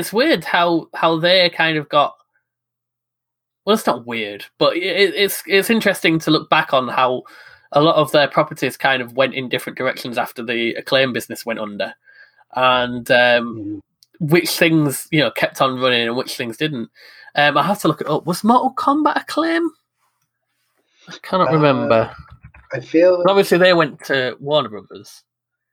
it's weird how how they kind of got. Well, it's not weird, but it, it's it's interesting to look back on how a lot of their properties kind of went in different directions after the acclaim business went under, and um, Mm-hmm. which things you know kept on running and which things didn't. Um, I have to look it up. Was Mortal Kombat acclaim? I cannot Uh, remember. I feel And obviously, they went to Warner Brothers.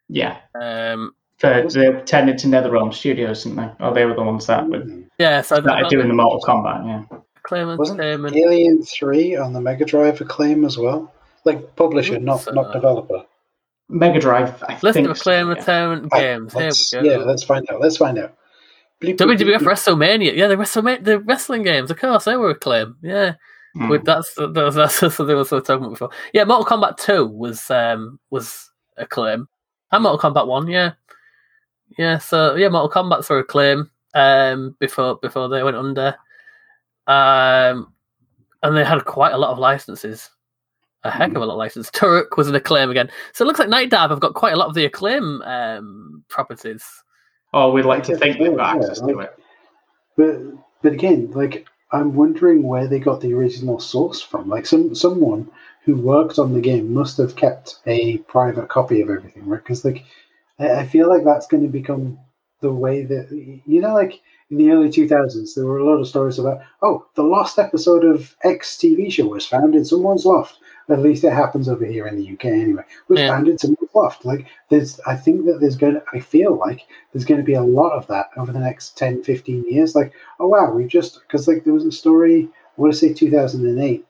Yeah. Um, For, they tended to NetherRealm Studios, didn't they? Oh, they were the ones that were yeah, so I started don't doing the Mortal Kombat. Yeah. Acclaim wasn't Entertainment. Alien Three on the Mega Drive acclaim as well. Like publisher, not Oops, uh, not developer. Mega Drive. I List think of Acclaim so, yeah. Entertainment Right, games. Here let's- we go. Yeah, let's find out. Let's find out. Bleep, bleep, WWF bleep, bleep. WrestleMania. Yeah, the WrestleMania, the wrestling games. Of course, they were acclaim. Yeah, Hmm. With- that's that's that's something I was talking about before. Yeah, Mortal Kombat Two was um was acclaim, and Mortal Kombat One. Yeah, yeah. So yeah, Mortal Kombat's were acclaim. Um, before before they went under. Um, and they had quite a lot of licenses. A heck of a lot of licenses. Turok was an acclaim again. So it looks like Night Dive have got quite a lot of the acclaim um properties. Oh, we'd like to Yeah, think they've got access to it. But but again, like I'm wondering where they got the original source from. Like some someone who worked on the game must have kept a private copy of everything, right? Because like I, feel like that's going to become the way that you know, like in the early 2000s, there were a lot of stories about oh, the lost episode of X TV show was found in someone's loft. At least it happens over here in the UK anyway. Was Yeah. found in someone's loft. Like there's, I think that there's going. to I feel like there's going to be a lot of that over the next 10, 15 years. Like oh wow, we've just because like there was a story. I want to say 2008.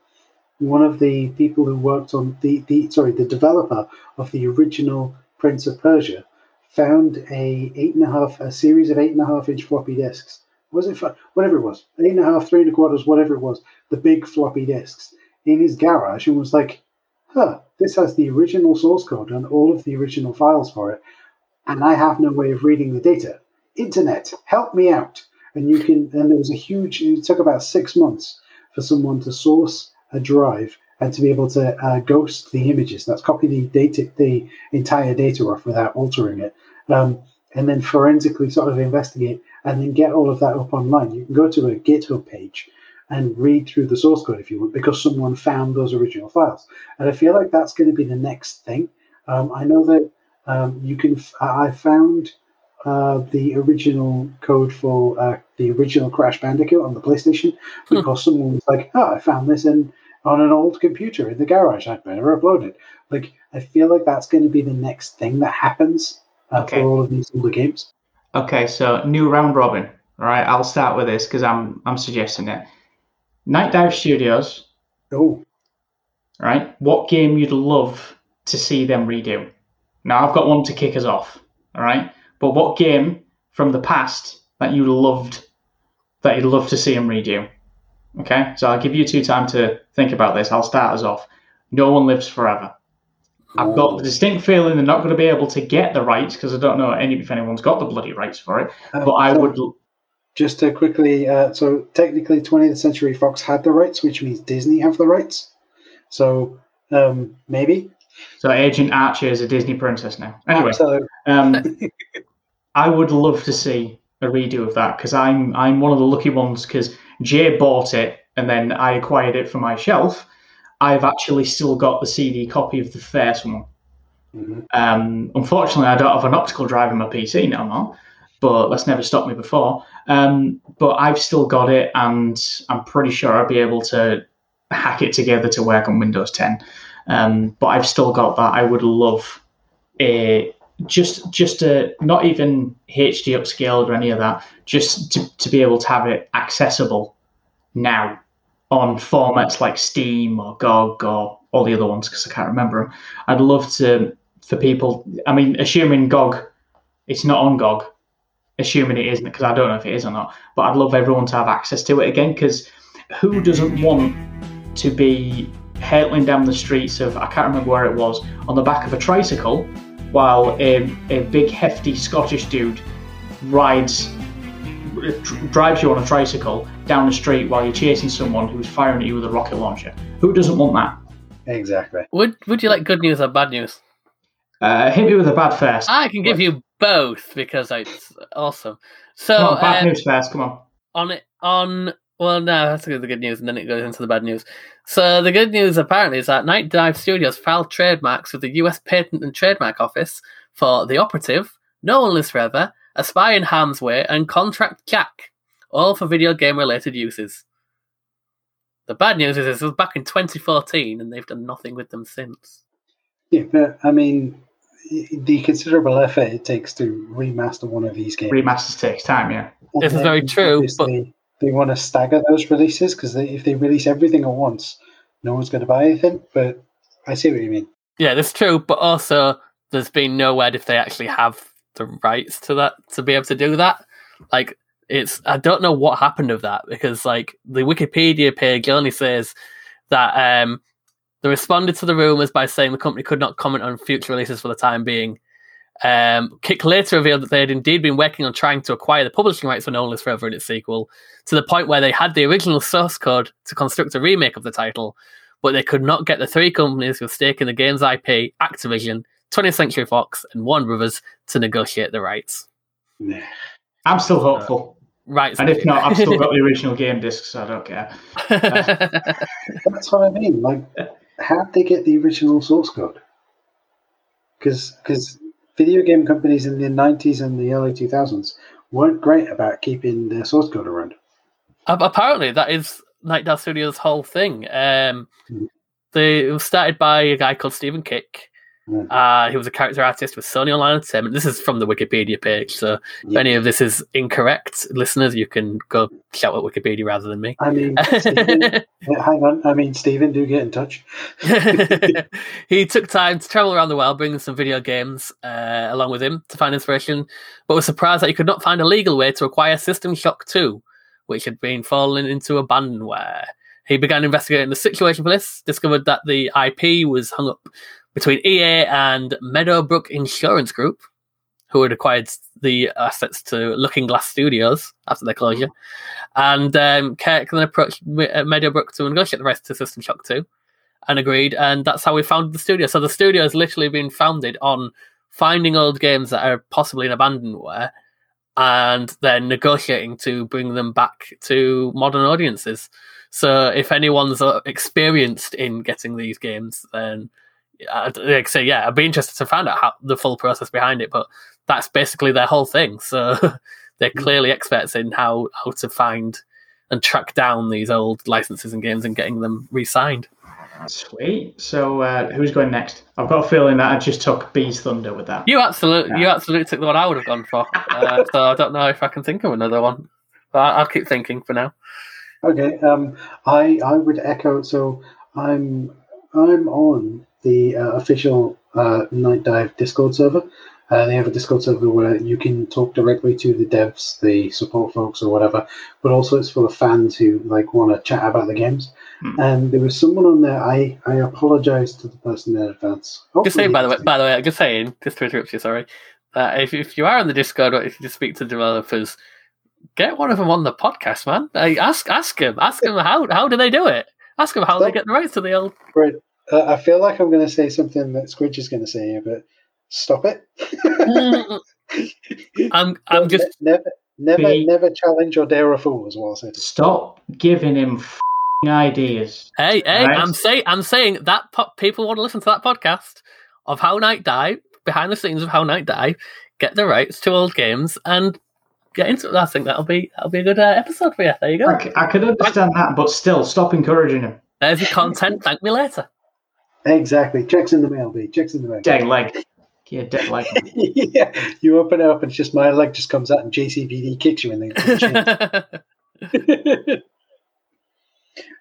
One of the people who worked on the the sorry the developer of the original Prince of Persia found a eight and a half a series of eight and a half inch floppy disks. Was it whatever it was eight and a half, three and a quarters, whatever it was, the big floppy disks in his garage and was like, huh, this has the original source code and all of the original files for it, and I have no way of reading the data. Internet, help me out. And you can, and there was a huge, it took about six months for someone to source a drive and to be able to uh, ghost the images. That's copy the data, the entire data off without altering it. Um, and then forensically sort of investigate and then get all of that up online. You can go to a GitHub page and read through the source code if you want because someone found those original files. And I feel like that's going to be the next thing. Um, I know that um, you can. F- I found uh, the original code for uh, the original Crash Bandicoot on the PlayStation because someone was like, "Oh, I found this in on an old computer in the garage. I'd better upload it." Like, I feel like that's going to be the next thing that happens uh, Okay. for all of these older games. Okay, so new round robin. All right, I'll start with this because I'm I'm suggesting it. Night Dive Studios. Oh, Right, what game you'd love to see them redo? Now I've got one to kick us off. All right, but what game from the past that you loved that you'd love to see them redo? Okay, so I'll give you two time to think about this. I'll start us off. No one lives forever. I've got the distinct feeling they're not going to be able to get the rights because I don't know any if anyone's got the bloody rights for it. Uh, But I so would. Just to quickly, uh, so technically, 20th Century Fox had the rights, which means Disney have the rights. So um, maybe. So Agent Archer is a Disney princess now. Anyway, So, um, I would love to see a redo of that because I'm I'm one of the lucky ones because Jay bought it and then I acquired it for my shelf. I've actually still got the CD copy of the first one. mhm. Um, unfortunately, I don't have an optical drive in my PC no more, but that's never stopped me before. Um, but I've still got it, and I'm pretty sure I'll be able to hack it together to work on Windows 10. Um, but I've still got that. I would love a just just a not even HD upscaled or any of that. Just to, to be able to have it accessible now on formats like Steam or GOG or all the other ones because I can't remember them. I'd love to for people. I mean, assuming GOG, it's not on GOG. Assuming it isn't, because I don't know if it is or not. But I'd love everyone to have access to it again. Because who doesn't want to be hurtling down the streets of I can't remember where it was on the back of a tricycle, while a, a big hefty Scottish dude rides drives you on a tricycle down the street while you're chasing someone who's firing at you with a rocket launcher. Who doesn't want that? exactly. Would Would you like good news or bad news? Uh, hit me with a bad first. I can give you both because it's awesome. So Come on, bad um, news first. Come on. on it on well no that's the good news and then it goes into the bad news so the good news apparently is that night dive studios filed trademarks with the us patent and trademark office for the operative no one lives forever a spy in harm's way and contract jack all for video game related uses the bad news is this was back in 2014 and they've done nothing with them since Yeah, but I mean, the considerable effort it takes to remaster one of these games. Remasters takes time, yeah. And This is very true, obviously They want to stagger those releases because if they release everything at once, no one's going to buy anything. But I see what you mean. yeah that's true but also there's been no word if they actually have the rights to that to be able to do that like it's i don't know what happened of that because like the wikipedia page only says that um they responded to the rumors by saying the company could not comment on future releases for the time being um, Kick later revealed that they had indeed been working on trying to acquire the publishing rights for No One Lives Forever and its sequel, to the point where they had the original source code to construct a remake of the title, but they could not get the three companies with stake in the game's IP, Activision, 20th Century Fox, and Warner Brothers to negotiate the rights. Nah. I'm still hopeful. right? And if not, I've still got the original game discs, so I don't care. That's what I mean. Like, how'd they get the original source code? Because video game companies in the 90s and the early 2000s weren't great about keeping their source code around. Apparently, that is Night Dive Studios' whole thing. Um, Mhm. they, it was started by a guy called Stephen Kick. Uh, he was a character artist with Sony Online Entertainment. This is from the Wikipedia page, so if any of this is incorrect, listeners, you can go shout at Wikipedia rather than me. I mean, Stephen, hang on. I mean, Stephen, do get in touch. he took time to travel around the world, bringing some video games uh, along with him to find inspiration, but was surprised that he could not find a legal way to acquire System Shock 2, which had been fallen into abandonware. He began investigating the situation for this, discovered that the IP was hung up between EA and Meadowbrook Insurance Group, who had acquired the assets to Looking Glass Studios after their closure. And um, Kick then approached uh, Meadowbrook to negotiate the rights to System Shock 2 and agreed. And that's how we founded the studio. So the studio has literally been founded on finding old games that are possibly in abandonware and then negotiating to bring them back to modern audiences. So if anyone's uh, experienced in getting these games, then I'd like I say, yeah, I'd be interested to find out how the full process behind it. But that's basically their whole thing. So they're clearly experts in how how to find and track down these old licenses and games and getting them re-signed. Sweet. So uh, who's going next? I've got a feeling that I just took Bee's thunder with that. You absolutely, you absolutely took the one I would have gone for. Uh, so I don't know if I can think of another one. But I- I'll keep thinking for now. Okay. Um, I I would echo. So I'm I'm on the uh, official uh, Night Dive Discord server. Uh, they have a Discord server where you can talk directly to the devs, the support folks, or whatever. But also, it's full of fans who like want to chat about the games. Hmm. And there was someone on there. I I apologize to the person in advance. Just saying, by the way, by the way, I'm just saying, just to interrupt you, sorry. Uh, if if you are on the Discord, or if you just speak to developers, get one of them on the podcast, man. Ask ask them, ask them how how do they do it? Ask them how they get the rights to the old. Right. Uh, I feel like I'm going to say something that Squidge is going to say here, but stop it. I'm I'm just never, never, Be- never challenge or dare a fool, as well as I do. Stop giving him f***ing ideas. hey hey. Right. I'm saying I'm saying that po- people want to listen to that podcast of how Night Dive behind the scenes of how Night Dive. get the rights to old games and get into it. I think that'll be that'll be a good uh, episode for you. There you go. I, c- I could understand that, but still, stop encouraging him. There's your content. Thank me later. Exactly. Checks in the mail, B. Checks in the mail. Dead leg. Yeah, dead leg. yeah. You open it up and it's just my leg just comes out and JCVD kicks you in the.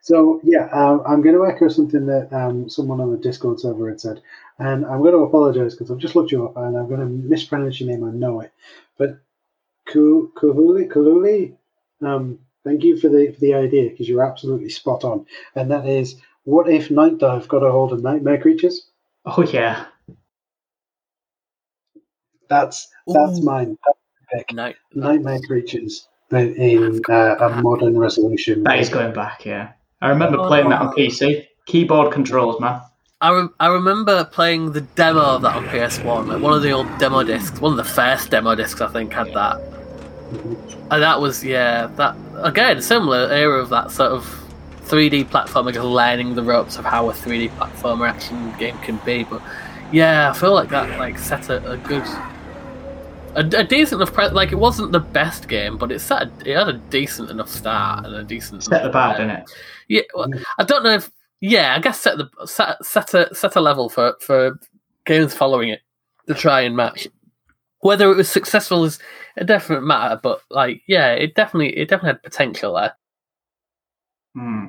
So yeah, um, I'm going to echo something that um, someone on the Discord server had said, and I'm going to apologize because I've just looked you up and I'm going to mispronounce your name. I know it, but Ku- Kuhuli, Kululi, um, thank you for the for the idea because you're absolutely spot on, and that is, what if Night Dive got a hold of nightmare creatures? Oh, yeah. That's that's Ooh. mine. That's pick. Night. Nightmare creatures, in uh, a modern resolution. That is going back, yeah. I remember playing that on PC. Keyboard controls, man. I, re- I remember playing the demo of that on PS1, like one of the old demo discs, one of the first demo discs I think had that. And that was, yeah, that, again, similar era of that sort of 3D platformer, just learning the ropes of how a 3D platformer action game can be. But yeah, I feel like that like set a, a good, a, a decent enough, pre- like it wasn't the best game, but it set, a, it had a decent enough start and a decent Set the bar, didn't it? yeah, well, I don't know if yeah, I guess set the set set a set a level for for games following it to try and match. Whether it was successful is a definite matter, but like yeah, it definitely it definitely had potential there. Hmm.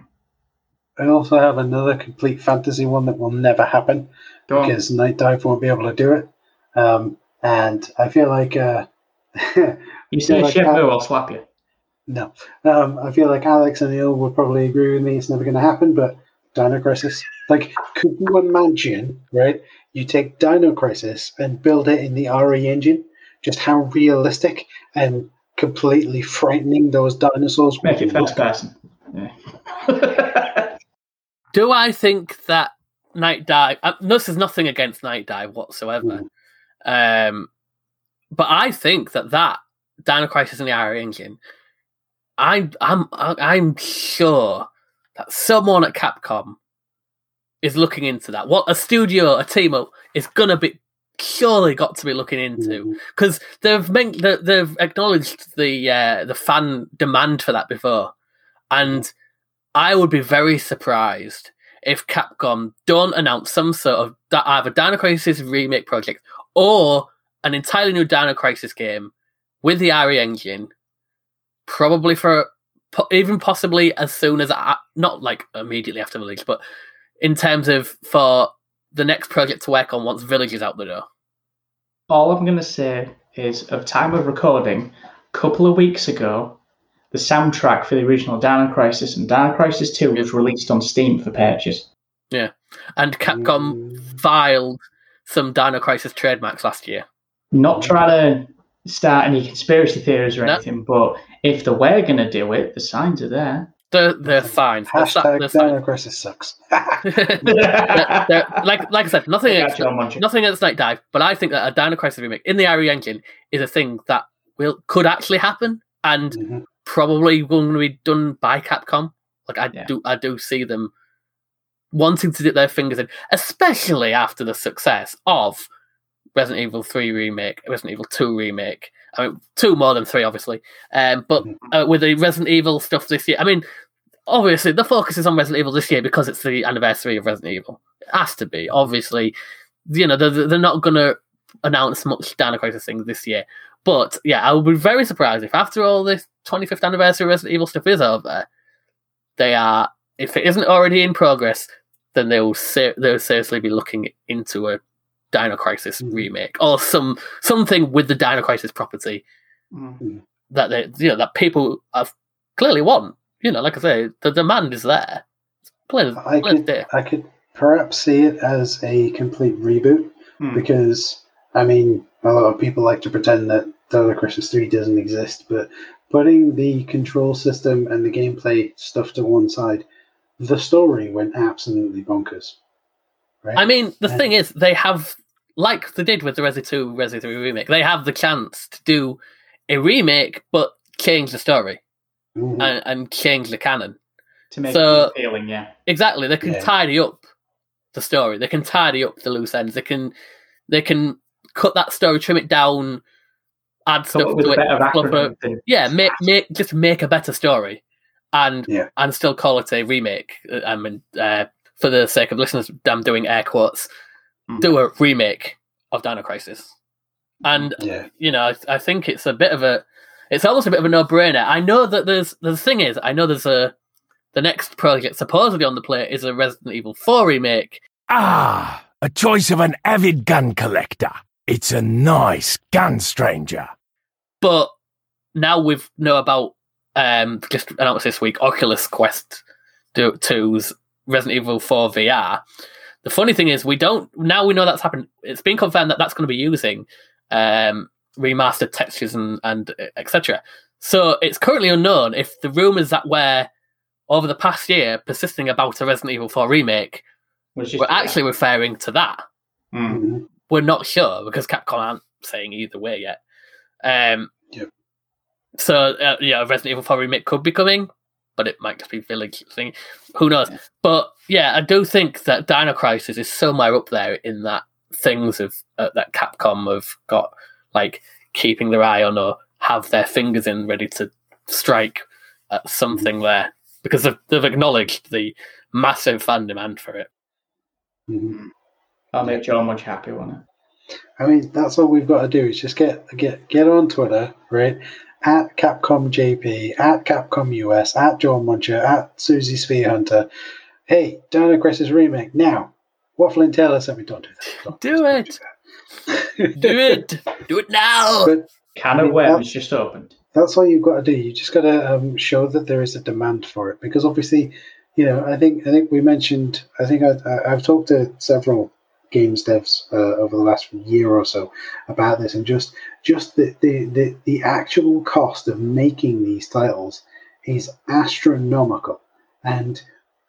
I also have another complete fantasy one that will never happen Go on. because Night Dive won't be able to do it. Um, and I feel like uh, You say like shit, that- boo, I'll slap you. no, um, I feel like Alex and Neil would probably agree with me. It's never going to happen. But Dino Crisis, like, could you imagine, right? You take Dino Crisis and build it in the RE engine. Just how realistic and completely frightening those dinosaurs Make it first person. Yeah. Do I think that Night Dive? Uh, this is nothing against Night Dive whatsoever, um, but I think that that Dino Crisis in the RE engine, I'm I'm I'm sure that someone at Capcom is looking into that. What a studio, a team up is gonna be surely got to be looking into because they've meant they- they've acknowledged the uh, the fan demand for that before, and I would be very surprised if Capcom don't announce some sort of either Dino Crisis remake project or an entirely new Dino Crisis game with the RE engine, probably for even possibly as soon as uh, not like immediately after Village, but in terms of for the next project to work on once Village is out the door. All I'm going to say is, of time of recording, a couple of weeks ago, the soundtrack for the original Dino Crisis and Dino Crisis 2 was released on Steam for purchase. Yeah. And Capcom Mm. filed some Dino Crisis trademarks last year. Not trying to start any conspiracy theories or No. anything, but if they were going to do it, the signs are there. They're, they're fine. They're, Hashtag they're fine. Dino Crisis sucks. They're- they're- like, like I said, nothing Yeah, against, Joe Manchin. nothing against Night Dive, but I think that a Dino Crisis remake in the RE engine is a thing that will could actually happen and Mhm. Probably going to be done by Capcom. Like I Yeah. do, I do see them wanting to dip their fingers in, especially after the success of Resident Evil Three remake, Resident Evil Two remake. I mean, two more than three, obviously. Um, but Mhm. uh, with the Resident Evil stuff this year, I mean, obviously the focus is on Resident Evil this year because it's the anniversary of Resident Evil. It has to be. Obviously, you know they're, they're not going to announce much Dino Crisis things this year. But yeah, I would be very surprised if after all this 25th anniversary of Resident Evil stuff is over, they are if it isn't already in progress, then they will ser- they'll seriously be looking into a Dino Crisis Mhm. remake or some something with the Dino Crisis property Mm. that they you know that people have clearly want. You know, like I say, the demand is there. It's plain, I plain could, there. I could perhaps see it as a complete reboot Hmm. because, I mean, a lot of people like to pretend that Dino Crisis 3 doesn't exist, but putting the control system and the gameplay stuff to one side, the story went absolutely bonkers. Right? I mean, the Yeah. thing is, they have, like they did with the Resi 2, Resi 3 remake, they have the chance to do a remake, but change the story Mhm. and, and change the canon. To make So- it appealing, yeah. Exactly, they can Yeah. tidy up the story. They can tidy up the loose ends. They can, they can cut that story, trim it down, add Come stuff to it. better fluff it. yeah, make make just make a better story, and Yeah. and still call it a remake. I mean, uh, for the sake of listeners, I'm doing air quotes. Mm. Do a remake of Dino Crisis, and yeah. you know, I, I think it's a bit of a, it's almost a bit of a no-brainer. I know that there's the thing is, I know there's a the next project supposedly on the plate is a Resident Evil 4 remake. Ah, a choice of an avid gun collector. It's a nice gun, stranger. But now we've know about um just announced this week Oculus Quest 2's Resident Evil 4 VR. The funny thing is we don't now we know that's happened. It's been confirmed that that's going to be using um remastered textures and and etc. So it's currently unknown if the rumors that were over the past year persisting about a Resident Evil 4 remake Was just we're actually referring to that. Mm. We're not sure because Capcom aren't saying either way yet. Um, Yep. So uh, yeah, Resident Evil 4 remake could be coming, but it might just be Village thing. Who knows? Yeah. But yeah, I do think that Dino Crisis is somewhere up there in that things of uh, that Capcom have got like keeping their eye on or have their fingers in, ready to strike at something there because they've, they've acknowledged the massive fan demand for it. Mhm. I'll make John much happier won't it? I mean, that's all we've got to do is just get get get on Twitter, right? At Capcom JP, at Capcom US, at John Muncher, at Susie Sphere Hunter. Hey, Dino Crisis remake now. Waffle and Taylor said we don't do that. Don't- Do don't it. that. Do it, do it now. But Can I of mean, worms just opened. that's all you've got to do. You just got to um, show that there is a demand for it, because obviously, you know, I think I think we mentioned. I think I, I, I've talked to several games devs uh, over the last year or so about this, and just just the the, the, the actual cost of making these titles is astronomical, and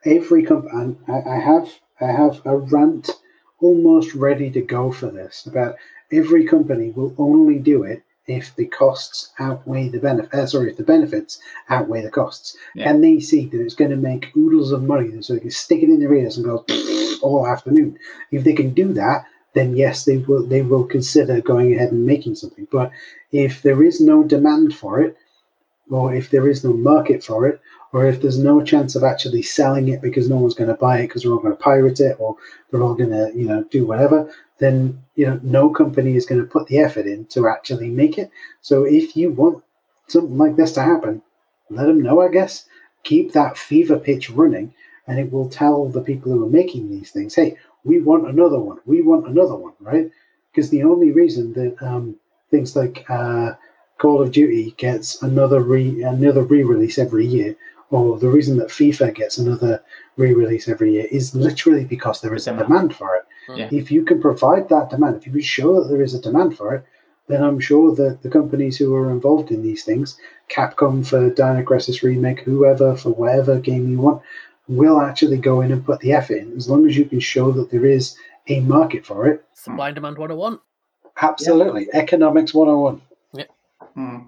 every company. I, I have I have a rant almost ready to go for this about every company will only do it if the costs outweigh the benefit. Uh, sorry, if the benefits outweigh the costs, Yeah. and they see that it's going to make oodles of money, so they can stick it in their ears and go all afternoon. If they can do that, then yes, they will. They will consider going ahead and making something. But if there is no demand for it, or if there is no market for it, or if there's no chance of actually selling it because no one's going to buy it because they're all going to pirate it, or they're all going to you know do whatever, then you know no company is going to put the effort in to actually make it. So if you want something like this to happen, let them know. I guess keep that fever pitch running, and it will tell the people who are making these things, hey, we want another one. We want another one, right? Because the only reason that um, things like uh, Call of Duty gets another re another re-release every year, or the reason that FIFA gets another re-release every year is literally because there is a Demand. demand for it. Yeah. If you can provide that demand, if you can show that there is a demand for it, then I'm sure that the companies who are involved in these things, Capcom for Dino Crisis Remake, whoever for whatever game you want, will actually go in and put the effort in as long as you can show that there is a market for it. Supply and demand 101. Absolutely. Economics 101. Hmm.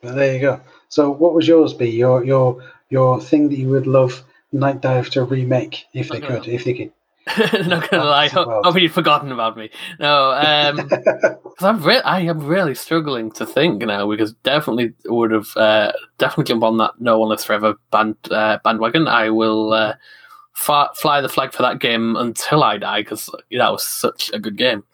But there you go. So what was yours be? Your your your thing that you would love Night Dive to remake if they I don't could, if they could. Not gonna lie, Well- hope you'd forgotten about me. No, um, I'm re- I am really struggling to think now because definitely would have uh, definitely jump on that No One Lives Forever band uh, bandwagon. I will uh, fa- fly the flag for that game until I die because that was such a good game.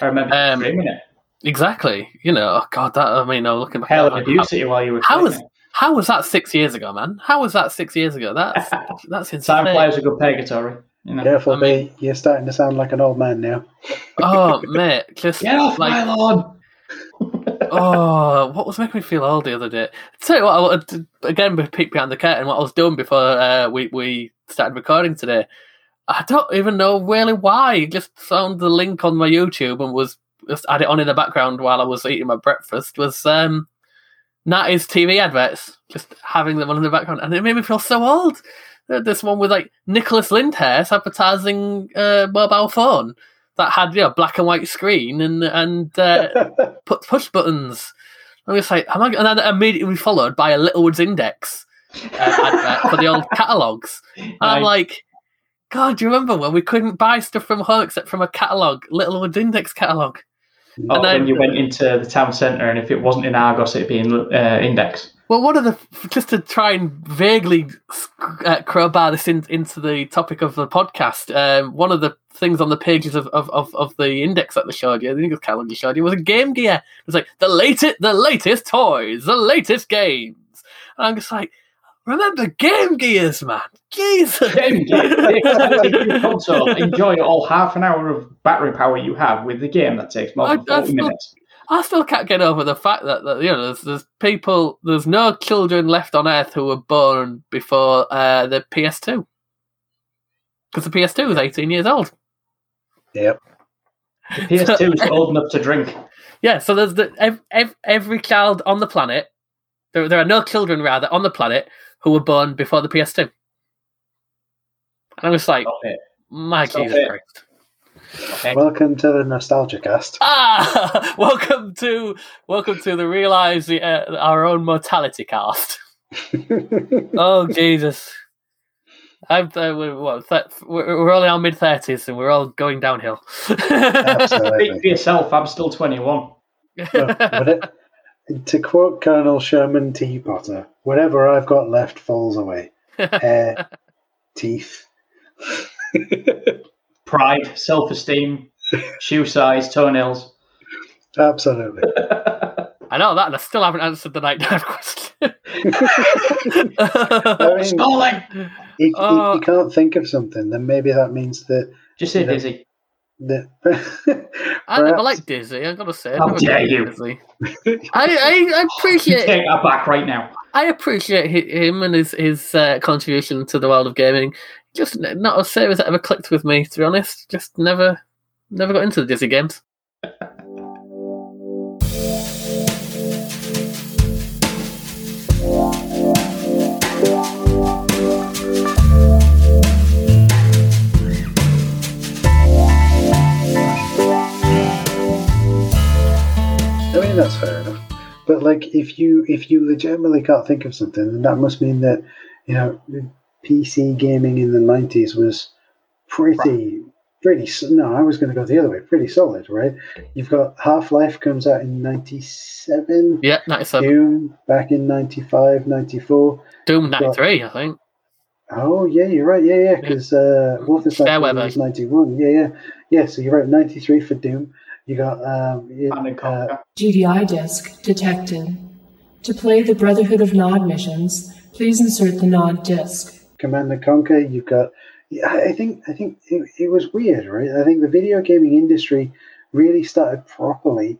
I remember Um, streaming it. Exactly, you know, oh God, that I mean, I'm looking back. Hell at of abuse at you while you were how was- how was that six years ago, man? How was that six years ago? That's that's insane. Time flies a good purgatory. You know. Careful, I mean- B. You're starting to sound like an old man now. Oh, mate, just Get off like my lawn! oh, what was making me feel old the other day? Tell you what, I again, peek behind the curtain, what I was doing before uh, we we started recording today. I don't even know really why. I Just found the link on my YouTube and was just had it on in the background while I was eating my breakfast. Was um, Natty's TV adverts, just having them on in the background, and it made me feel so old. There- This one with like Nicholas Lyndhurst advertising a mobile phone that had you know black and white screen and and uh, put push buttons. I'm just like, am I, and then immediately followed by a Littlewoods Index uh, advert for the old catalogues. And I'm like, God, do you remember when we couldn't buy stuff from home except from a catalogue, Littlewoods Index catalogue? Oh, and then- you went into the town centre, and if it wasn't in Argos, it'd be in uh, Index. Well, one of the just to try and vaguely uh, crowbar this in, into the topic of the podcast. Um, one of the things on the pages of, of, of, of the index that they showed you, I think it was calendar showed you, was a Game Gear. It was like the latest, the latest toys, the latest games. And I'm just like, remember Game Gears, man? Jesus. Game Gear, the console. Enjoy all half an hour of battery power you have with the game that takes more than 40 minutes. I still can't get over the fact that, that you know there's, there's people, there's no children left on Earth who were born before uh, the PS2 because the PS2 was 18 years old. Yep. The PS2 is old enough to drink. Yeah, so there's the ev- ev- every child on the planet. There, there are no children rather on the planet who were born before the PS2. And I'm just like, My Stop Jesus it. Christ. Okay. Welcome to the Nostalgia Cast. Ah, welcome to welcome to the realize the, uh, our own mortality cast. Oh Jesus! I'm uh, we're, what, th- we're we're all in our mid thirties and we're all going downhill. Absolutely. Speak for yourself. I'm still 21. But it, to quote Colonel Sherman T. Potter, whatever I've got left falls away. Hair, teeth. Pride, self esteem, shoe size, toenails. Absolutely. I know that, and I still haven't answered the night dive question. I mean, Stalling! if, if Uh, you can't think of something, then maybe that means that Just say Yeah. dizzy. that I never perhaps- like Dizzy. I've got to say, I How dare you. Dizzy. I, I, I appreciate Take that back right now. I appreciate him and his his uh, contribution to the world of gaming. Just not a series that ever clicked with me, to be honest. Just never, never got into the Dizzy games. I mean that's fair enough. But like if you if you legitimately can't think of something, then that must mean that, you know, PC gaming in the nineties was pretty pretty no, I was gonna go the other way, pretty solid, right? You've got Half Life comes out in ninety seven, Yeah, ninety seven, Doom back in 95, 94. Doom ninety three, I think. Oh yeah, you're right. Yeah, yeah, because uh, Wolfenstein Shareware was ninety one. Yeah, yeah, yeah. So you're right. Ninety three for Doom. You got um, yeah, uh, GDI disk detected. To play the Brotherhood of Nod missions, please insert the Nod disk. Command and Conquer. You've got. I think I think it, it was weird, right? I think the video gaming industry really started properly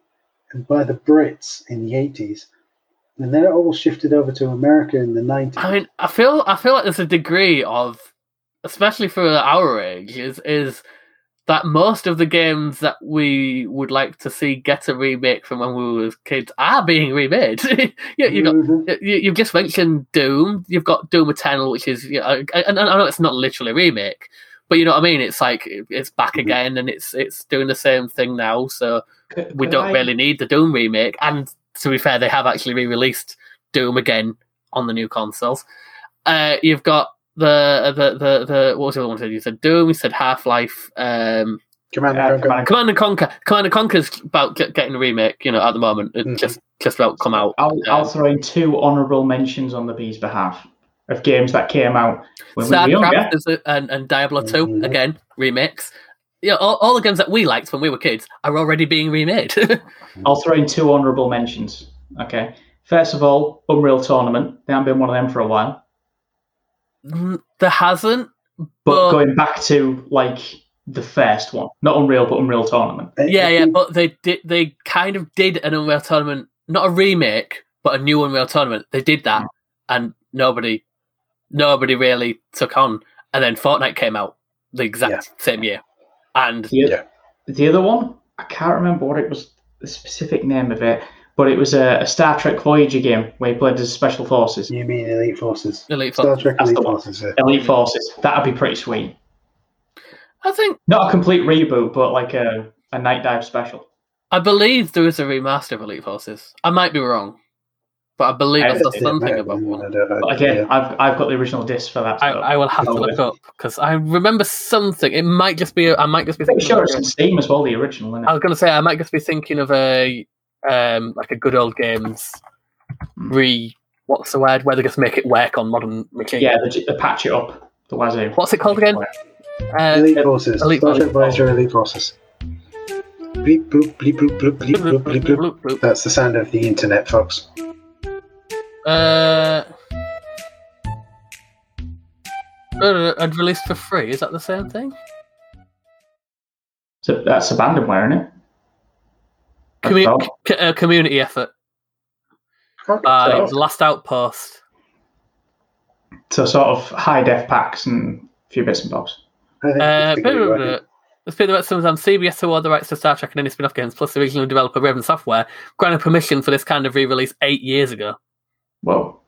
by the Brits in the eighties, and then it all shifted over to America in the nineties. I mean, I feel I feel like there's a degree of, especially for our age, is is that most of the games that we would like to see get a remake from when we were kids are being remade. yeah, you've, got Mhm. you, you've just mentioned Doom. You've got Doom Eternal, which is, you know, and I know it's not literally a remake, but you know what I mean. It's like it's back Mhm. again, and it's it's doing the same thing now. So Could- we could don't I- really need the Doom remake. And to be fair, they have actually re-released Doom again on the new consoles. Uh, you've got the the the the what was the other one? You said Doom. You said Half Life. Um, Command Yeah, and Conquer. Command and Command and Conquer. Command and Conquer's about get, getting a remake. You know, at the moment, it Mhm. just just about come out. I'll, I'll Um, throw in two honourable mentions on the bee's behalf of games that came out when we were younger. StarCraft and, and Diablo 2, Mhm. again, remakes. Yeah, all, all the games that we liked when we were kids are already being remade. I'll throw in two honourable mentions. Okay. First of all, Unreal Tournament. They haven't been one of them for a while. Mm, there hasn't. But But- going back to like the first one, not Unreal, but Unreal Tournament. I- I Yeah, yeah, but they did. They kind of did an Unreal Tournament, not a remake, but a new Unreal Tournament. They did that, and nobody, nobody really took on. And then Fortnite came out the exact Yeah. same year, and The, Yeah. the other one, I can't remember what it was, the specific name of it, but it was a, a Star Trek Voyager game where you played as Special Forces, You mean Elite Forces? Elite Star Forces. Trek That's Elite the one. Forces. Yeah. Elite Forces. That'd be pretty sweet. I think Not a complete reboot, but like a, a night dive special. I believe there is a remaster of Elite Forces. I might be wrong, but I believe I I saw think it something Might have about one. I don't know. Again, Yeah. I've I've got the original disc for that. I, so I will have to look it. up because I remember something. It might just be. I might just be I'm thinking. sure it's a- on Steam as well, the original, isn't I was going to say I might just be thinking of a um like a good old games re. What's the word? Where they just make it work on modern machines. Yeah, they, they patch it up. The wazoo. What's it called again? Uh, Elite Forces. Elite Star Forces. Voyager Elite Forces. Bleep, bloop, bleep, bloop, bloop, bleep, bloop, bleep, bloop. bloop, bloop. That's the sound of the internet, folks. Uh, uh, and released for free. Is that the same thing? So that's abandonware, isn't it? Commu- That's c- uh, community effort Okay, by so- The Last Outpost. So sort of high def packs and a few bits and bobs. I think Uh, it's a good idea. Let's pay the rest of CBS award the rights to Star Trek and any spin-off games, plus the original developer Raven Software granted permission for this kind of re-release eight years ago. Whoa.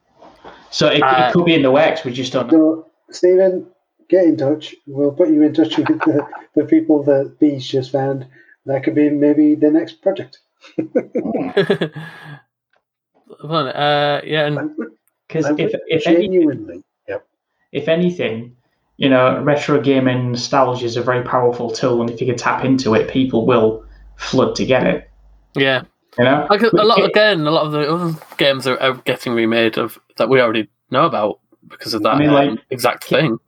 So it, Uh, it could be in the works. We just don't know. So, Stephen, get in touch. We'll put you in touch with the, the people that Bees just found. That could be maybe the next project. Fun. Uh, yeah, and Because if if anything, genuinely, yep. if anything, you know, retro gaming nostalgia is a very powerful tool, and if you can tap into it, people will flood to get it. yeah, You know, like a, a lot again. A lot of the other games are, are getting remade of that we already know about because of that I mean, um, exact thing.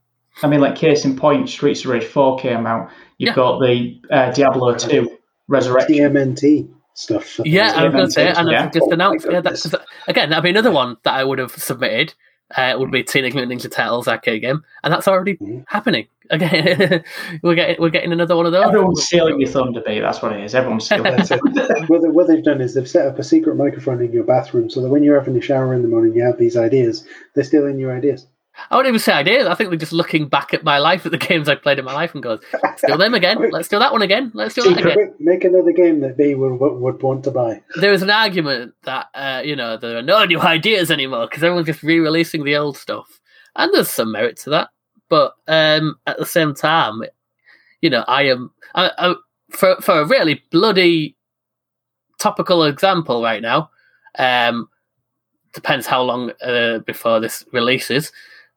I mean, like case in point, Streets of Rage Four came out. You've Yeah. got the uh, Diablo Two Resurrection. TMNT stuff. for the- Yeah, I was going to say, and Yeah. it's just Oh announced. Yeah, goodness. that's again that'd be another one that I would have submitted. Uh, would be Teenage Mutant Ninja Turtles arcade game, and that's already Mhm. happening. Again, we're getting we're getting another one of those. Everyone's stealing your thunder, B. That's what it is. Everyone's stealing. It. what, they, what they've done is they've set up a secret microphone in your bathroom so that when you're having a shower in the morning, you have these ideas. They're stealing your ideas. I wouldn't even say ideas. I think they're just looking back at my life, at the games I've played in my life, and goes, "Let's do them again. Let's do that one again. Let's do that again." make another game that they would, would, want to buy. There is an argument that uh, you know there are no new ideas anymore because everyone's just re-releasing the old stuff, and there's some merit to that. But um, at the same time, you know, I am I, I, for for a really bloody topical example right now. Um, depends how long uh, before this releases.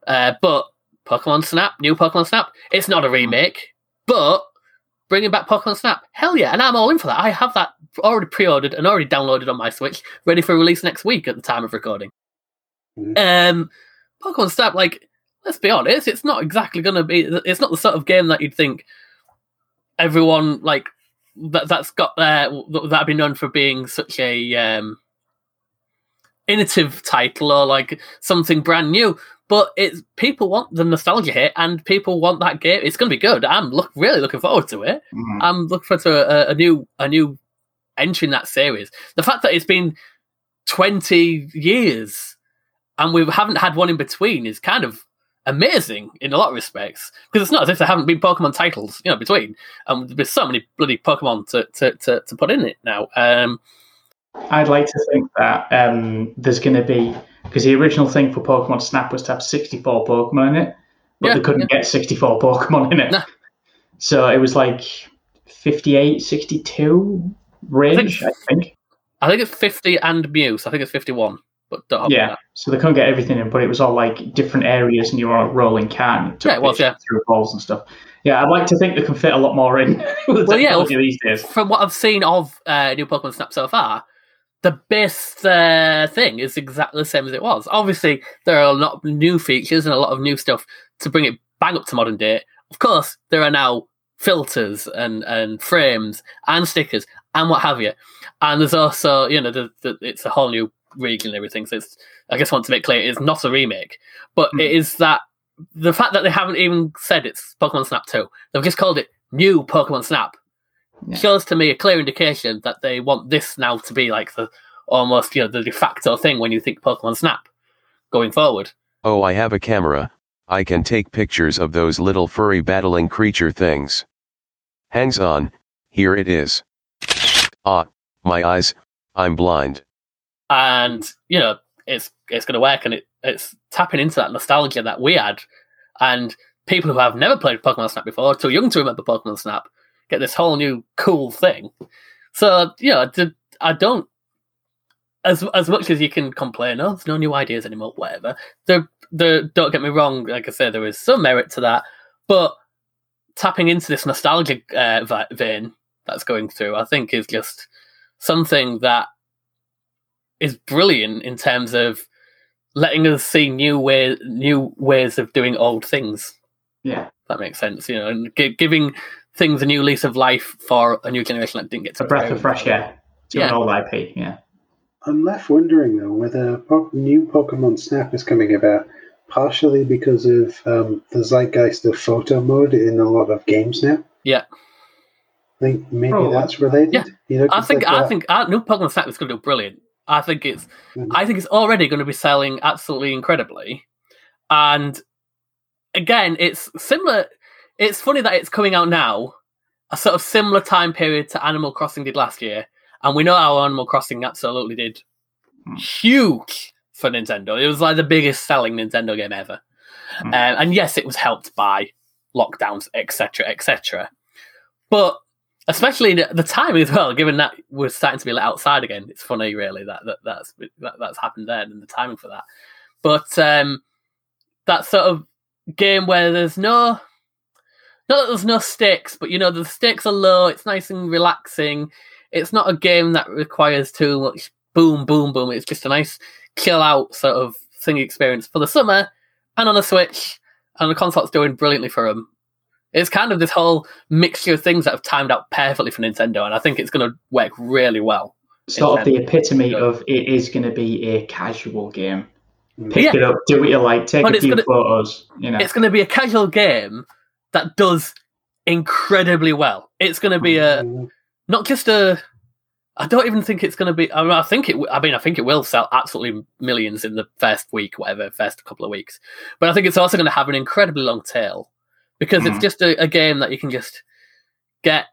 Uh, but Pokemon Snap, new Pokemon Snap, it's not a remake, but bringing back Pokemon Snap, hell yeah, and I'm all in for that. I have that already pre-ordered and already downloaded on my Switch, ready for release next week at the time of recording. Mhm. Um, Pokemon Snap, like, let's be honest, it's not exactly going to be. It's not the sort of game that you'd think everyone like that that's got uh, that'd be known for being such a um, innovative title or like something brand new. But it's people want the nostalgia hit, and people want that game. It's going to be good. I'm look really looking forward to it. Mhm. I'm looking forward to a, a new a new entry in that series. The fact that it's been 20 years and we haven't had one in between is kind of amazing in a lot of respects because it's not as if there haven't been Pokemon titles, you know, between. And there's so many bloody Pokemon to, to, to, to put in it now. Um, I'd like to think that um, there's going to be because the original thing for Pokemon Snap was to have 64 Pokemon in it, but Yeah, they couldn't get 64 Pokemon in it. Nah. So it was like 58, 62 range, I think. I think it's 50 and Mew, so I think it's 51. But Yeah. that. So they couldn't get everything in, but it was all like different areas, and you were rolling took Yeah, it was, pictures through balls and stuff. Yeah, I'd like to think they can fit a lot more in with the Well, yeah, these days. from what I've seen of uh, new Pokemon Snap so far, the best uh, thing is exactly the same as it was. Obviously, there are a lot of new features and a lot of new stuff to bring it bang up to modern day. Of course, there are now filters and, and frames and stickers and what have you. And there's also, you know, the, the, it's a whole new region and everything. So it's, I just want to make clear, it's not a remake, but Mm. it is that the fact that they haven't even said it's Pokemon Snap 2, they've just called it New Pokemon Snap Yeah. shows to me a clear indication that they want this now to be like the almost you know the de facto thing when you think Pokemon Snap going forward. Oh, I have a camera. I can take pictures of those little furry battling creature things. Hangs on, here it is. Ah, my eyes, I'm blind. and you know it's it's going to work, and it it's tapping into that nostalgia that we had, and people who have never played Pokemon Snap before, too young to remember Pokemon Snap, get this whole new cool thing. So you know, d- I don't. As as much as you can complain, oh, there's no new ideas anymore, whatever. There, there. Don't get me wrong. Like I said, there is some merit to that, but tapping into this nostalgic uh, vein that's going through, I think, is just something that is brilliant in terms of letting us see new way, new ways of doing old things. Yeah. If that makes sense, you know, and gi- giving things a new lease of life for a new generation that didn't get to A breath of fresh air to Yeah. an old IP. Yeah. I'm left wondering though whether po- new Pokemon Snap is coming about partially because of um, the zeitgeist of photo mode in a lot of games now. Yeah. I think maybe Probably. that's related. Yeah. You know, I 'cause think I think uh, new Pokemon Snap is going to do brilliant. I think it's Mhm. I think it's already going to be selling absolutely incredibly, and again, it's similar. It's funny that it's coming out now, a sort of similar time period to Animal Crossing did last year, and we know how Animal Crossing absolutely did Hmm. huge for Nintendo. It was like the biggest selling Nintendo game ever. Mm. Um, and yes, it was helped by lockdowns, etc., etc. But especially the, timing as well, given that we're starting to be let outside again, it's funny really that, that that's that, that's happened then and the timing for that. But um, that sort of game where there's no not that there's no stakes, but you know the stakes are low. It's nice and relaxing. It's not a game that requires too much boom, boom, boom. It's just a nice chill out sort of thing experience for the summer and on a Switch. And the console's doing brilliantly for them. It's kind of this whole mixture of things that have timed out perfectly for Nintendo, and I think it's going to work really well. Sort of the epitome Good. of it is going to be a casual game. Mm. Pick Yeah. it up, do what you like, take But a few gonna- photos. You know, It's going to be a casual game that does incredibly well. It's going to be a not just a. I don't even think it's going to be. I, mean, I think it. I mean, I think it will sell absolutely millions in the first week, whatever, first couple of weeks. But I think it's also going to have an incredibly long tail because it's Mhm. just a, a game that you can just get.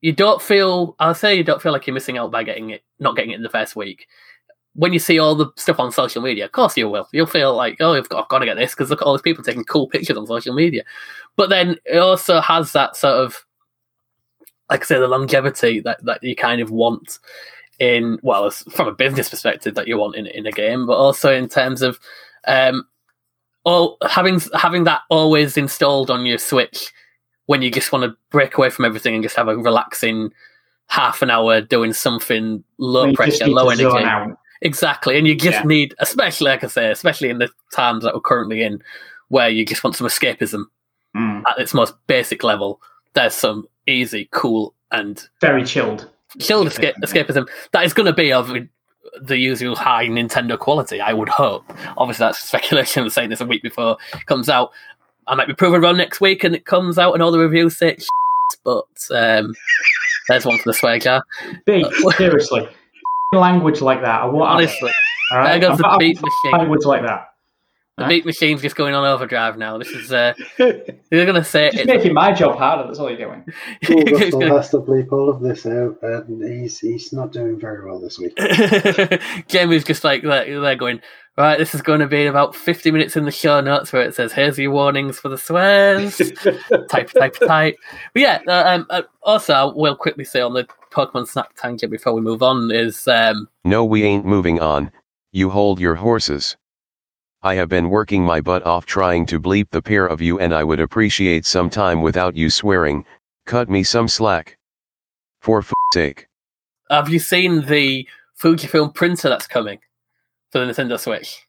You don't feel. I'll say you don't feel like you're missing out by getting it, not getting it in the first week. When you see all the stuff on social media, of course you will. You'll feel like, oh, I've got, I've got to get this because look at all these people taking cool pictures on social media. But then it also has that sort of like I say, the longevity that, that you kind of want in well, from a business perspective that you want in in a game, but also in terms of um, all having having that always installed on your Switch when you just want to break away from everything and just have a relaxing half an hour doing something low pressure, low energy. out. Exactly, and you just Yeah. need, especially like I say, especially in the times that we're currently in, where you just want some escapism Mm. at its most basic level. There's some easy, cool, and Very chilled. chilled escape, escapism that is going to be of the usual high Nintendo quality. I would hope. Obviously, that's speculation. I'm saying this a week before it comes out. I might be proven wrong next week, and it comes out, and all the reviews say but um, there's one for the swear jar. Seriously, language like that. I want Honestly, all right? there goes I'm the not beat having machine. language like that. The Right. beat machine's just going on overdrive now. This is uh, they're going to say Just it. making my job harder. That's all you're doing. Paul It's Russell gonna- has to bleep all of this out, and he's he's not doing very well this week. Jamie's just like they're they're going right. This is going to be about fifty minutes in the show notes where it says, "Here's your warnings for the swears." type, type, type. But yeah, uh, um, uh, also I will quickly say on the Pokemon Snap tangent before we move on is um, No, we ain't moving on. You hold your horses. I have been working my butt off trying to bleep the pair of you, and I would appreciate some time without you swearing. Cut me some slack. For f sake. have you seen the Fujifilm printer that's coming for the Nintendo Switch?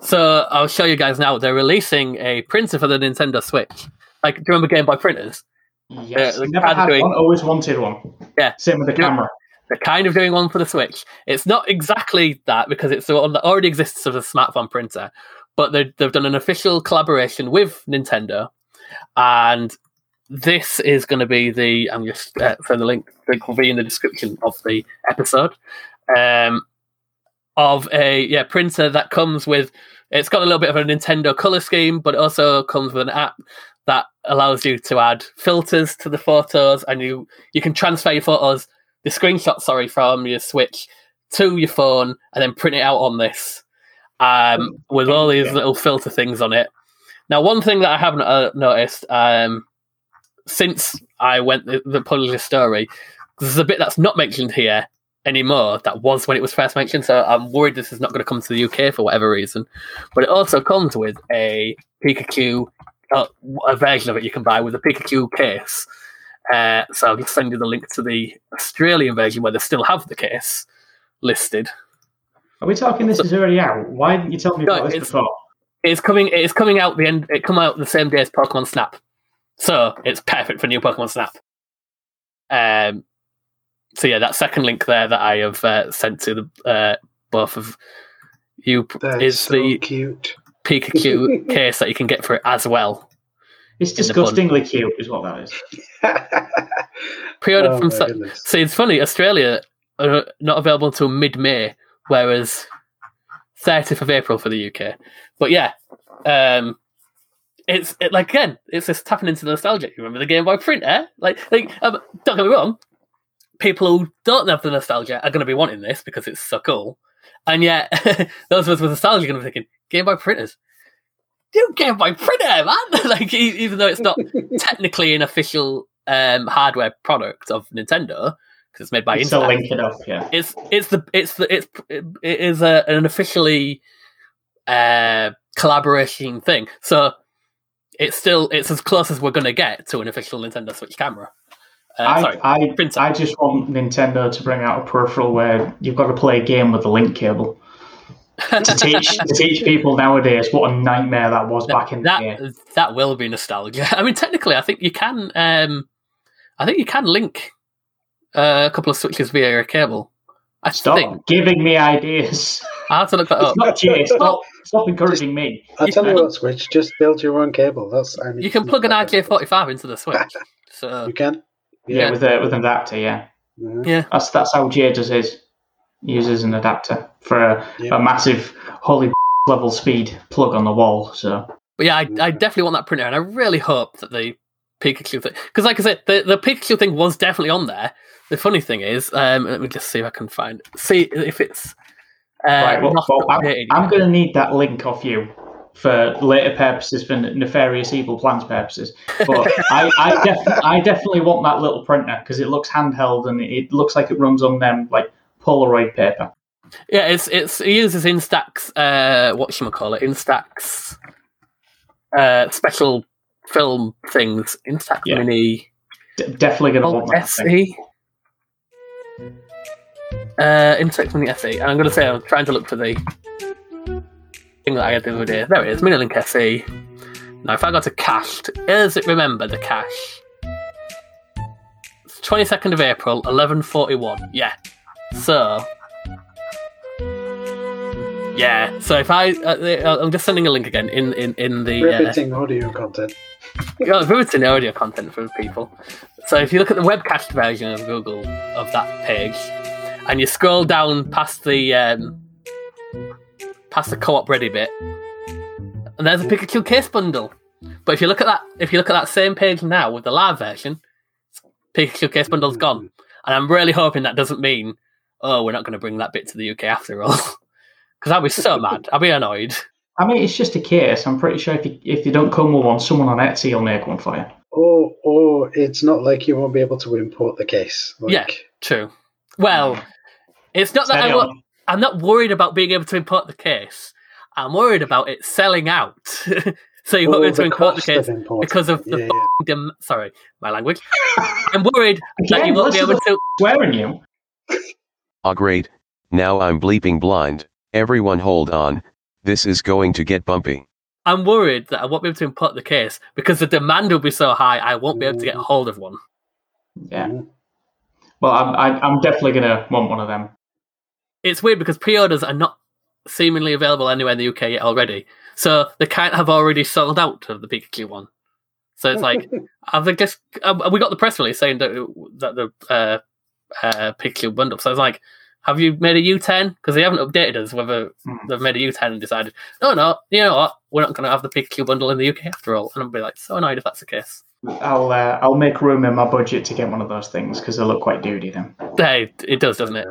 So I'll show you guys now. They're releasing a printer for the Nintendo Switch. Like, do you remember Game Boy printers? Yes, the never had doing- one. Always wanted one. Yeah. Same with the Yeah. camera. They're kind of doing one for the Switch. It's not exactly that because it's the one that already exists as a smartphone printer, but they- they've done an official collaboration with Nintendo, and this is going to be the. I'm just uh, for the link. Link will be in the description of the episode. Um, of a yeah printer that comes with. It's got a little bit of a Nintendo color scheme, but it also comes with an app that allows you to add filters to the photos, and you you can transfer your photos the screenshot, sorry, from your Switch to your phone and then print it out on this um, with all these little filter things on it. Now, one thing that I haven't uh, noticed um, since I went the, the Punisher story, there's a bit that's not mentioned here anymore that was when it was first mentioned. So I'm worried this is not going to come to the UK for whatever reason. But it also comes with a Pikachu, uh, a version of it you can buy with a Pikachu case. Uh, so I'll just send you the link to the Australian version where they still have the case listed. Are we talking this is already out? Why didn't you tell me No, about this it's- before? It's coming. It's coming out the end. It come out the same day as Pokemon Snap, so it's perfect for new Pokemon Snap. Um. So yeah, that second link there that I have uh, sent to the uh, both of you That's is so the cute. Pikachu case that you can get for it as well. It's in the bun. disgustingly cute, is what that is. Pre-ordered Oh from. my Sa- See, it's funny. Australia are not available until mid-May, whereas 30th of April for the UK. But yeah, um, it's it, like again, it's just tapping into nostalgia. You remember the Game Boy printer? Like, like um, don't get me wrong. People who don't have the nostalgia are going to be wanting this because it's so cool, and yet those of us with nostalgia are going to be thinking Game Boy printers. you don't get printer, man. like even though it's not technically an official um, hardware product of Nintendo because it's made by Still Instax. link it up, yeah. It's it's the it's the it's it is a, an officially uh, collaboration thing. So it's still it's as close as we're going to get to an official Nintendo Switch camera. Uh, sorry, I, I, printer. I just want Nintendo to bring out a peripheral where you've got to play a game with a link cable to teach to teach people nowadays what a nightmare that was back in the that day. that will be nostalgia. I mean, technically, I think you can. Um, I think you can link uh, a couple of switches via a cable. I Stop think giving me ideas. I have to look that up. Not Jay. Stop, stop encouraging me. I'll You tell you what, Switch, just build your own cable. That's I mean, You can plug an RJ45 into the Switch. So You can. Yeah, Yeah. with a with an adapter. Yeah, Mhm. that's that's how Jay does his. Uses an adapter for a, Yeah. a massive holy level speed plug on the wall. So But yeah, I, I definitely want that printer, and I really hope that the Pikachu thing, because like I said, the, the Pikachu thing was definitely on there. The funny thing is, um, let me just see if I can find see if it's uh, right, well, well, I'm. I'm going to need that link off you for later purposes, for nefarious evil plans purposes. But I, I, def- I definitely want that little printer because it looks handheld and it looks like it runs on them like Polaroid paper. Yeah, it's it's it uses Instax. Uh, what should we call it? Instax uh, special film things. Instax Yeah. Mini definitely going to oh, want that. thing. SE. Uh, Instax Mini SE. And I'm going to say I'm trying to look for the thing that I had the other day. There it is, Mini Link SE. Now, if I go to cached, is it remember the cache? It's 22nd of April, 11:41. Yeah. So. Yeah. So if I, uh, I'm just sending a link again in in in the. Uh, audio content. yeah, riveting audio content for people. So if you look at the webcache version of Google of that page, and you scroll down past the um, past the co-op ready bit, and there's a Pikachu case bundle. But if you look at that, if you look at that same page now with the live version, Pikachu case bundle's gone. And I'm really hoping that doesn't mean, oh, we're not going to bring that bit to the UK after all. Because I'd be so mad. I'd be annoyed. I mean, it's just a case. I'm pretty sure if you, if you don't come with one, someone on Etsy will make one for you. Or, or it's not like you won't be able to import the case. Like, Yeah. True. Well, it's not that I wa- on. I'm not worried about being able to import the case. I'm worried about it selling out. so you won't be able to import the case of because of the Yeah, f***ing dem- sorry, my language. I'm worried that you won't be able to to. swearing you. Ah great, now I'm bleeping blind, everyone hold on, this is going to get bumpy. I'm worried that I won't be able to import the case because the demand will be so high. I won't be able to get hold of one. Yeah. Well, I'm I, I'm definitely gonna want one of them. It's weird because pre-orders are not seemingly available anywhere in the UK yet already, so they can't have already sold out of the Pikachu one. So it's like, have they just? Uh, we got the press release saying that that the uh, uh, Pikachu bundle. So I was like, have you made a U10? Because they haven't updated us whether Hmm. they've made a U10 and decided, no, no, you know what, we're not going to have the Pikachu bundle in the UK after all. And I'll be like, so annoyed if that's the case. I'll uh, I'll make room in my budget to get one of those things because they look quite duty then. Hey, it does, doesn't it?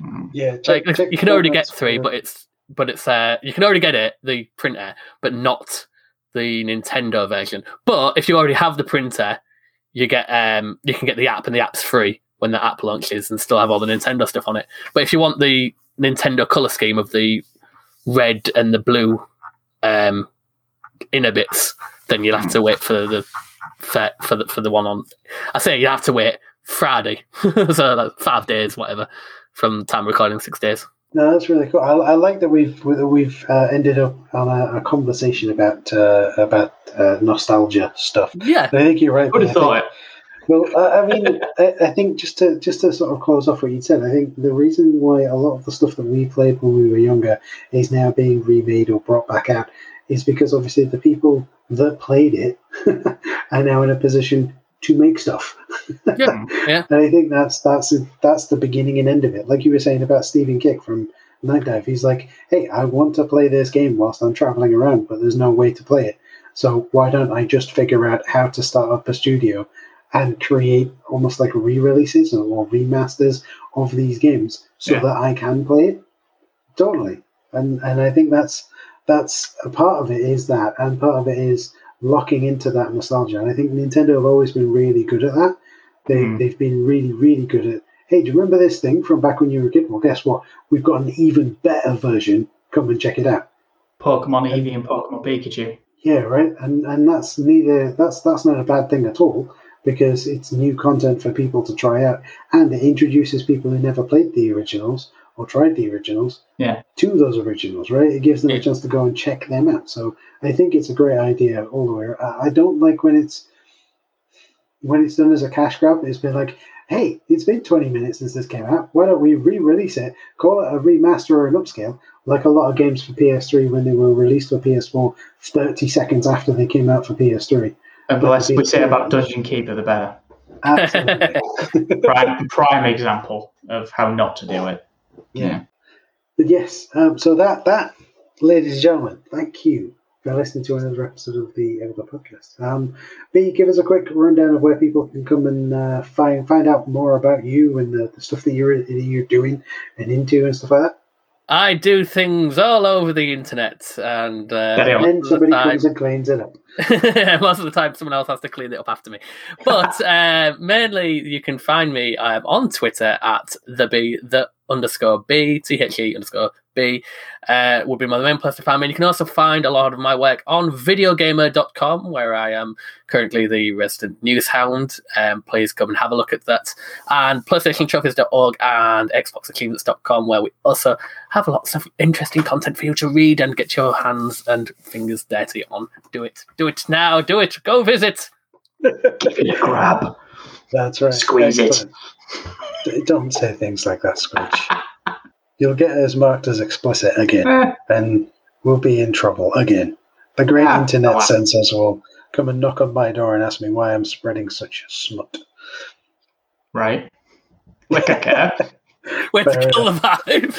Mm. Yeah, Like, check, check you can already get three, but it's but it's uh you can already get it the printer, but not the Nintendo version. But if you already have the printer, you get um you can get the app and the app's free when the app launches and still have all the Nintendo stuff on it. But if you want the Nintendo color scheme of the red and the blue um inner bits, then you'll have to wait for the for, for the for the one on. I say you have to wait Friday, so like five days, whatever, from time recording, six days. No, that's really cool. I, I like that we've that we've uh, ended up on a, a conversation about uh, about uh, nostalgia stuff. Yeah, I think you're right. Would have thought think- it. Well, I, I mean, I, I think just to just to sort of close off what you said, I think the reason why a lot of the stuff that we played when we were younger is now being remade or brought back out is because obviously the people that played it are now in a position to make stuff. yeah, yeah. And I think that's that's that's the beginning and end of it. Like you were saying about Stephen Kick from Night Dive, he's like, "Hey, I want to play this game whilst I'm traveling around, but there's no way to play it. So why don't I just figure out how to start up a studio and create almost like re-releases or, or remasters of these games so Yeah. that I can play it?" Totally. And and I think that's that's a part of it is that, and part of it is locking into that nostalgia. And I think Nintendo have always been really good at that. They Mm. they've been really really good at. Hey, do you remember this thing from back when you were a kid? Well, guess what? We've got an even better version. Come and check it out. Pokemon Eevee and Pokemon Pikachu. Yeah, right. And and that's neither that's that's not a bad thing at all because it's new content for people to try out, and it introduces people who never played the originals or tried the originals Yeah. to those originals. Right. It gives them a chance to go and check them out. So I think it's a great idea all the way. I I don't like when it's when it's done as a cash grab. It's been like. Hey, it's been 20 minutes since this came out. Why don't we re release it? Call it a remaster or an upscale, like a lot of games for PS3 when they were released for PS4 30 seconds after they came out for PS3. And the less we say about Dungeon Keeper, the better. Absolutely. Prime, prime example of how not to do it. Yeah. but yes, um, so that, that, ladies and gentlemen, thank you for listening to another episode of the of podcast. Um, B, give us a quick rundown of where people can come and uh, find find out more about you and the, the stuff that you're you're doing and into and stuff like that. I do things all over the internet, and uh. And then most, of the somebody time, comes and cleans it up. most of the time, someone else has to clean it up after me. But uh, mainly, you can find me um, on Twitter at the b the underscore b t h e underscore b uh, would be my main place to find me. And you can also find a lot of my work on videogamer.com, where I am currently the resident news hound. Um, please come and have a look at that. And PlayStationTrophies.org and XboxAchievements.com, where we also have lots of interesting content for you to read and get your hands and fingers dirty on. Do it. Do it now. Do it. Go visit. Give it a grab. That's right. Squeeze it. Excellent. D- Don't say things like that, Scrooge. You'll get us marked as explicit again, and we'll be in trouble again. The great Ah, internet oh, well. censors will come and knock on my door and ask me why I'm spreading such smut. right. Like I care. Way to Fair kill the vibe.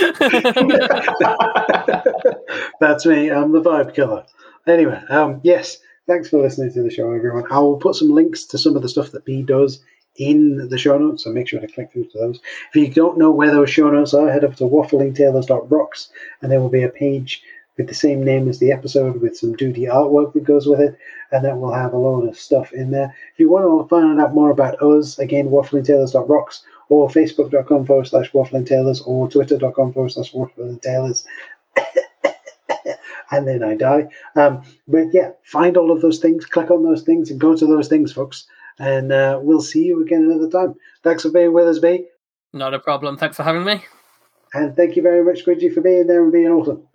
That's me. I'm the vibe killer. Anyway, um, yes, thanks for listening to the show, everyone. I will put some links to some of the stuff that B does in the show notes, so make sure to click through to those. If you don't know where those show notes are, head up to wafflingtailors.rocks, and there will be a page with the same name as the episode with some duty artwork that goes with it, and that will have a load of stuff in there. If you want to find out more about us, again, wafflingtailors.rocks or facebook.com forward slash wafflingtailors or twitter.com forward slash wafflingtailors and then I die. Um, but yeah, find all of those things, click on those things, and go to those things, folks. And uh, we'll see you again another time. Thanks for being with us, B. Not a problem. Thanks for having me. And thank you very much, Squidgy, for being there and being awesome.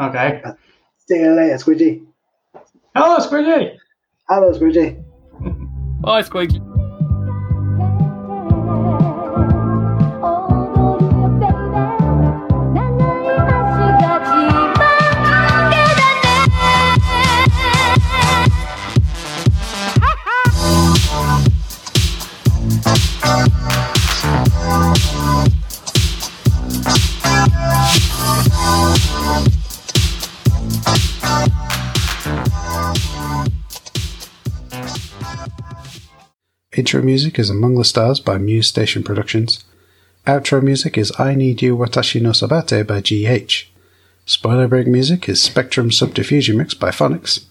Okay. See you later, Squidgy. Hello, Squidgy. Hello, Squidgy. Bye, Squeaky. Intro music is Among the Stars by Muse Station Productions. Outro music is I Need You Watashi no Sabate by GH. Spoiler break music is Spectrum Subdiffusion Mix by Phonics.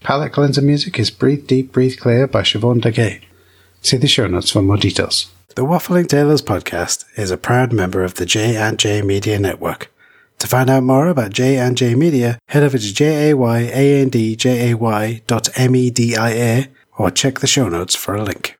Palette cleanser music is Breathe Deep, Breathe Clear by Siobhan Dakay. See the show notes for more details. The Waffling Tailors podcast is a proud member of the J and J Media Network. To find out more about J and J Media, head over to jayandjay dot media or check the show notes for a link.